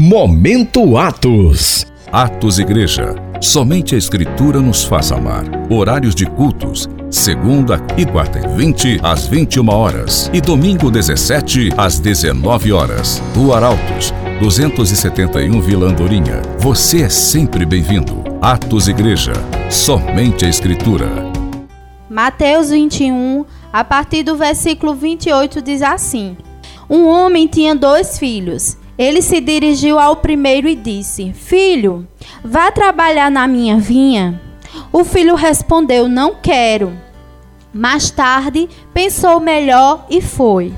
Momento Atos. Atos Igreja. Somente a Escritura nos faz amar. Horários de cultos. Segunda e quarta e 20 às 21 horas. E domingo 17 às 19 horas. Do Arautos, 271 Vila Andorinha. Você é sempre bem-vindo. Atos Igreja. Somente a Escritura. Mateus 21, a partir do versículo 28, diz assim: Um homem tinha dois filhos. Ele se dirigiu ao primeiro e disse: Filho, vá trabalhar na minha vinha. O filho respondeu: Não quero. Mais tarde, pensou melhor e foi.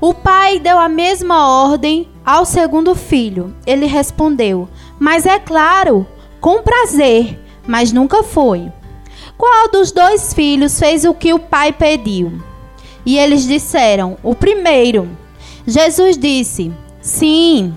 O pai deu a mesma ordem ao segundo filho. Ele respondeu: Mas é claro, com prazer, mas nunca foi. Qual dos dois filhos fez o que o pai pediu? E eles disseram: O primeiro. Jesus disse: Sim,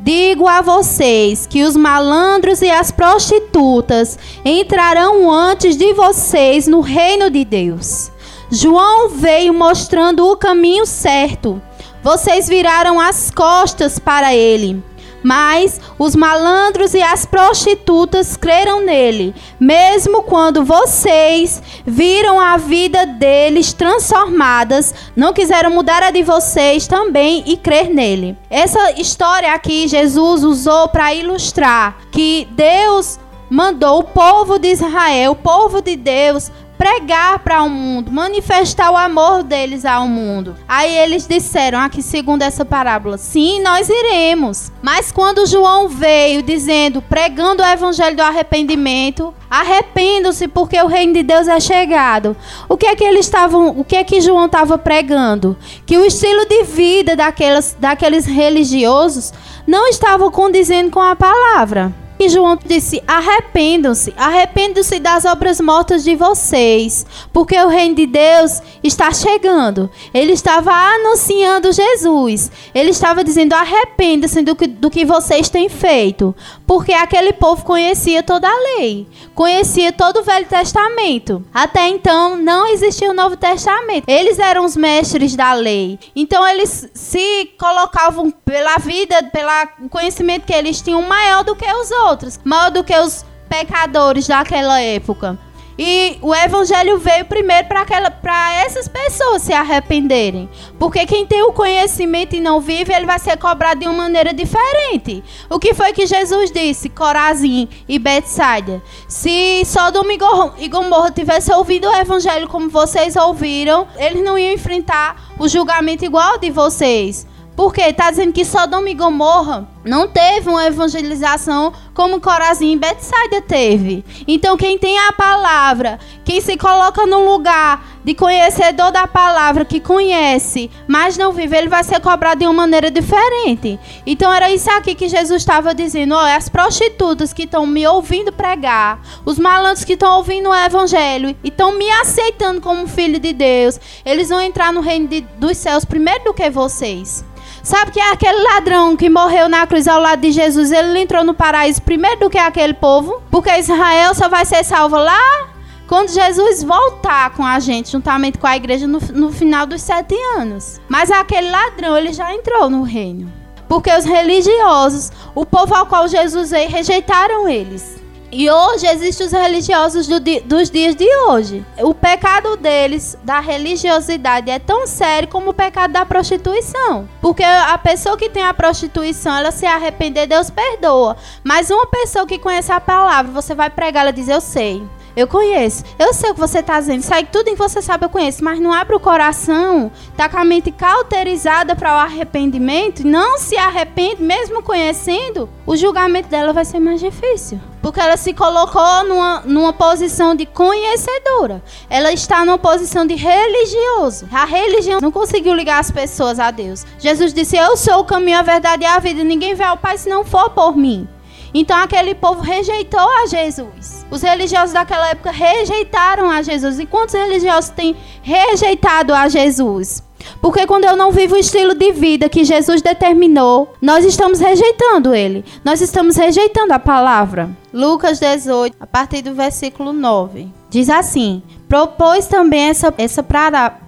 digo a vocês que os malandros e as prostitutas entrarão antes de vocês no reino de Deus. João veio mostrando o caminho certo. Vocês viraram as costas para ele. Mas os malandros e as prostitutas creram nele, mesmo quando vocês viram a vida deles transformadas, não quiseram mudar a de vocês também e crer nele. Essa história aqui Jesus usou para ilustrar que Deus mandou o povo de Israel, o povo de Deus, pregar para o mundo, manifestar o amor deles ao mundo. Aí eles disseram, aqui segundo essa parábola, sim, nós iremos. Mas quando João veio dizendo, pregando o evangelho do arrependimento, arrependam-se porque o reino de Deus é chegado. O que é que eles estavam, o que é que João estava pregando? Que o estilo de vida daquelas, daqueles religiosos não estava condizendo com a palavra. E João disse: arrependam-se, arrependam-se das obras mortas de vocês, porque o reino de Deus está chegando. Ele estava anunciando Jesus. Ele estava dizendo: arrependam-se do que, do que vocês têm feito, porque aquele povo conhecia toda a lei, conhecia todo o Velho Testamento. Até então não existia o Novo Testamento. Eles eram os mestres da lei. Então eles se colocavam pela vida, pelo conhecimento que eles tinham maior do que os outros outros, maior do que os pecadores daquela época. E o evangelho veio primeiro para essas pessoas se arrependerem. Porque quem tem o conhecimento e não vive, ele vai ser cobrado de uma maneira diferente. O que foi que Jesus disse? Corazim e Betsaida. Se Sodoma e Gomorra tivesse ouvido o evangelho como vocês ouviram, eles não iam enfrentar o julgamento igual de vocês. Porque está dizendo que Sodoma e Gomorra não teve uma evangelização como Corazim e Betsaida teve. Então quem tem a palavra, quem se coloca no lugar de conhecedor da palavra, que conhece, mas não vive, ele vai ser cobrado de uma maneira diferente. Então era isso aqui que Jesus estava dizendo. Olha, as prostitutas que estão me ouvindo pregar, os malandros que estão ouvindo o evangelho e estão me aceitando como filho de Deus, eles vão entrar no reino de, dos céus primeiro do que vocês. Sabe que é aquele ladrão que morreu na cruz ao lado de Jesus, ele entrou no paraíso primeiro do que aquele povo? Porque Israel só vai ser salvo lá quando Jesus voltar com a gente, juntamente com a igreja, no, no final dos sete anos. Mas aquele ladrão, ele já entrou no reino. Porque os religiosos, o povo ao qual Jesus veio, rejeitaram eles. E hoje existem os religiosos do dos dias de hoje. O pecado deles, da religiosidade, é tão sério como o pecado da prostituição. Porque a pessoa que tem a prostituição, ela se arrepender, Deus perdoa. Mas uma pessoa que conhece a palavra, você vai pregar, ela diz: Eu sei. Eu conheço. Eu sei o que você está dizendo. Sai tudo em que você sabe, eu conheço. Mas não abre o coração. Está com a mente cauterizada para o arrependimento. Não se arrepende, mesmo conhecendo. O julgamento dela vai ser mais difícil. Porque ela se colocou numa, numa posição de conhecedora. Ela está numa posição de religioso. A religião não conseguiu ligar as pessoas a Deus. Jesus disse: Eu sou o caminho, a verdade e a vida. Ninguém vai ao Pai se não for por mim. Então aquele povo rejeitou a Jesus. Os religiosos daquela época rejeitaram a Jesus. E quantos religiosos têm rejeitado a Jesus? Porque quando eu não vivo o estilo de vida que Jesus determinou, nós estamos rejeitando ele. Nós estamos rejeitando a palavra. Lucas 18, a partir do versículo 9. Diz assim: Propôs também essa, essa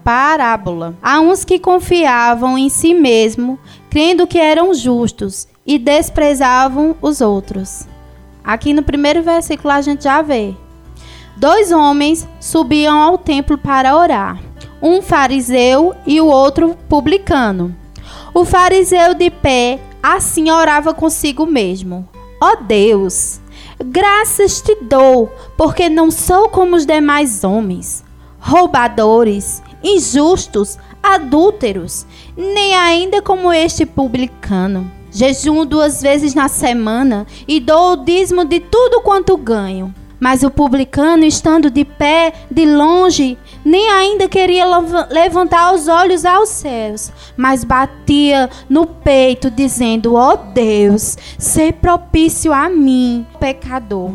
parábola a uns que confiavam em si mesmo, crendo que eram justos e desprezavam os outros. Aqui no primeiro versículo a gente já vê. Dois homens subiam ao templo para orar, um fariseu e o outro publicano. O fariseu de pé assim orava consigo mesmo: Ó oh Deus, graças te dou, porque não sou como os demais homens, roubadores, injustos, adúlteros, nem ainda como este publicano. Jejum duas vezes na semana e dou o dízimo de tudo quanto ganho. Mas o publicano, estando de pé, de longe, nem ainda queria levantar os olhos aos céus, mas batia no peito, dizendo: Ó oh Deus, ser propício a mim, pecador.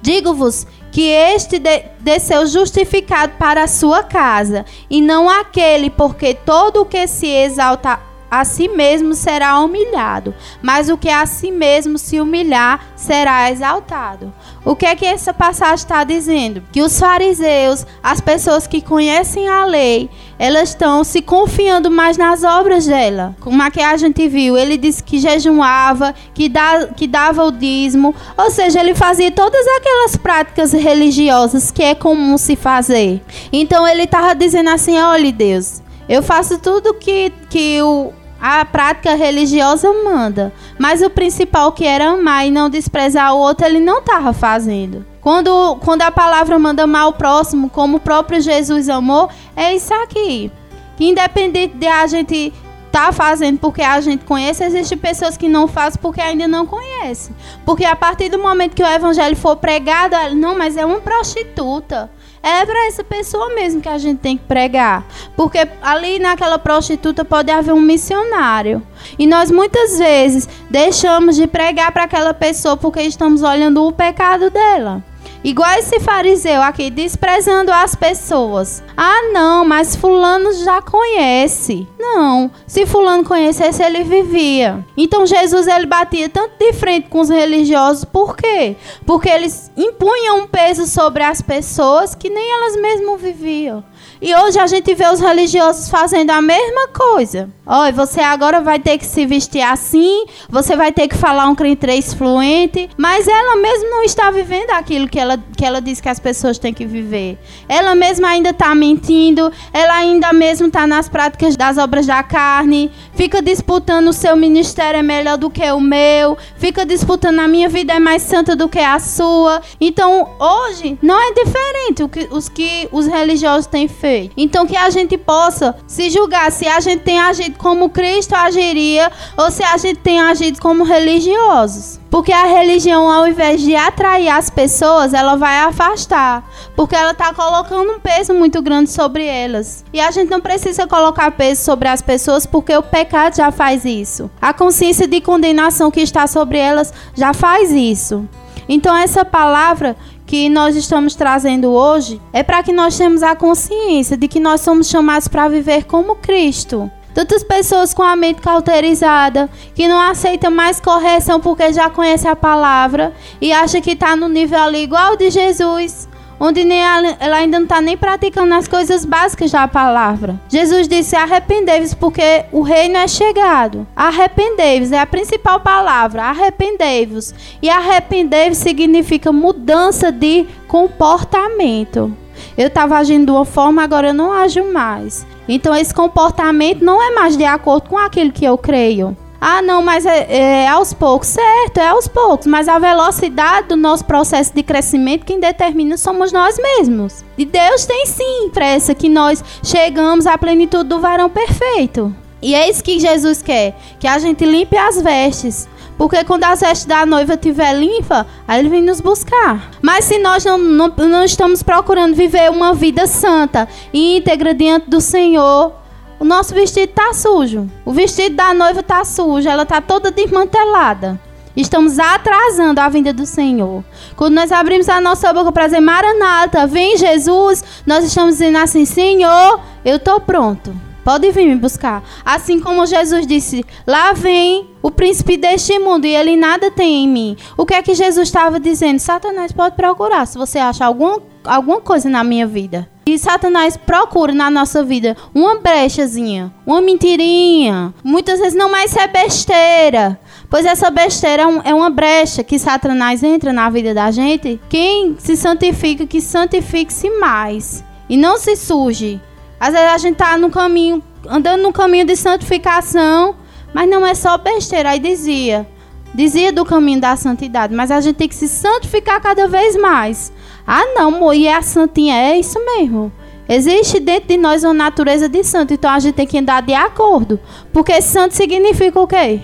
Digo-vos que este de desceu justificado para a sua casa, e não aquele, porque todo o que se exalta a si mesmo será humilhado, mas o que a si mesmo se humilhar será exaltado. O que é que essa passagem está dizendo? Que os fariseus, as pessoas que conhecem a lei, elas estão se confiando mais nas obras dela. Como é que a gente viu? Ele disse que jejuava, que, dá, que dava o dízimo, ou seja, ele fazia todas aquelas práticas religiosas que é comum se fazer. Então ele estava dizendo assim: olha, Deus, eu faço tudo que, que o a prática religiosa manda, mas o principal que era amar e não desprezar o outro, ele não estava fazendo. Quando, quando a palavra manda amar o próximo, como o próprio Jesus amou, é isso aqui. Que independente de a gente tá fazendo porque a gente conhece, existem pessoas que não fazem porque ainda não conhecem. Porque a partir do momento que o evangelho for pregado, não, mas é uma prostituta é para essa pessoa mesmo que a gente tem que pregar. Porque ali naquela prostituta pode haver um missionário. E nós muitas vezes deixamos de pregar para aquela pessoa porque estamos olhando o pecado dela. Igual esse fariseu aqui, desprezando as pessoas. Ah, não, mas Fulano já conhece. Não, se Fulano conhecesse, ele vivia. Então Jesus ele batia tanto de frente com os religiosos, por quê? Porque eles impunham um peso sobre as pessoas que nem elas mesmas viviam. E hoje a gente vê os religiosos fazendo a mesma coisa. Olha, você agora vai ter que se vestir assim, você vai ter que falar um crente fluente, mas ela mesma não está vivendo aquilo que ela, que ela diz que as pessoas têm que viver. Ela mesma ainda está mentindo, ela ainda mesmo está nas práticas das obras da carne, fica disputando o seu ministério é melhor do que o meu, fica disputando a minha vida é mais santa do que a sua. Então, hoje não é diferente o que os que os religiosos têm feito. Então, que a gente possa se julgar se a gente tem agido como Cristo agiria ou se a gente tem agido como religiosos. Porque a religião, ao invés de atrair as pessoas, ela vai afastar. Porque ela está colocando um peso muito grande sobre elas. E a gente não precisa colocar peso sobre as pessoas porque o pecado já faz isso. A consciência de condenação que está sobre elas já faz isso. Então, essa palavra que nós estamos trazendo hoje é para que nós tenhamos a consciência de que nós somos chamados para viver como Cristo. Tantas pessoas com a mente cauterizada, que não aceita mais correção porque já conhece a palavra e acha que está no nível ali igual de Jesus, onde nem ela, ela ainda não está nem praticando as coisas básicas da palavra. Jesus disse: arrependei-vos porque o reino é chegado. Arrependei-vos é a principal palavra. Arrependei-vos. E arrependei-vos significa mudança de comportamento. Eu estava agindo de uma forma, agora eu não ajo mais. Então esse comportamento não é mais de acordo com aquilo que eu creio. Ah, não, mas é, é, aos poucos. Certo, é aos poucos. Mas a velocidade do nosso processo de crescimento, quem determina somos nós mesmos. E Deus tem sim pressa que nós chegamos à plenitude do varão perfeito. E é isso que Jesus quer: que a gente limpe as vestes porque quando as vestes da noiva estiver limpa, aí ele vem nos buscar. Mas se nós não, não, não estamos procurando viver uma vida santa e íntegra diante do Senhor, o nosso vestido está sujo. O vestido da noiva está sujo, ela está toda desmantelada. Estamos atrasando a vinda do Senhor. Quando nós abrimos a nossa boca para dizer Maranata, vem Jesus, nós estamos dizendo assim: Senhor, eu estou pronto. Pode vir me buscar. Assim como Jesus disse: Lá vem o príncipe deste mundo e ele nada tem em mim. O que é que Jesus estava dizendo? Satanás pode procurar se você acha alguma, alguma coisa na minha vida. E Satanás procura na nossa vida uma brechazinha, uma mentirinha. Muitas vezes não mais é besteira. Pois essa besteira é, é uma brecha que Satanás entra na vida da gente. Quem se santifica, que santifique-se mais. E não se surge. Às vezes a gente tá no caminho, andando no caminho de santificação, mas não é só besteira. Aí dizia, dizia do caminho da santidade, mas a gente tem que se santificar cada vez mais. Ah, não, é a santinha, é isso mesmo. Existe dentro de nós uma natureza de santo, então a gente tem que andar de acordo. Porque santo significa o quê?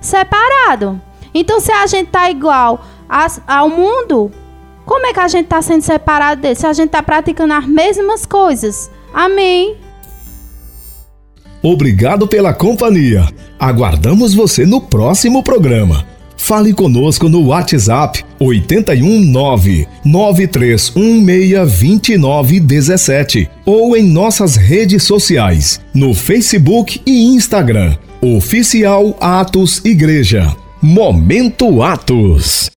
Separado. Então, se a gente tá igual a, ao mundo, como é que a gente está sendo separado dele? Se a gente está praticando as mesmas coisas. Amém. Obrigado pela companhia. Aguardamos você no próximo programa. Fale conosco no WhatsApp 819 93162917 ou em nossas redes sociais no Facebook e Instagram. Oficial Atos Igreja. Momento Atos.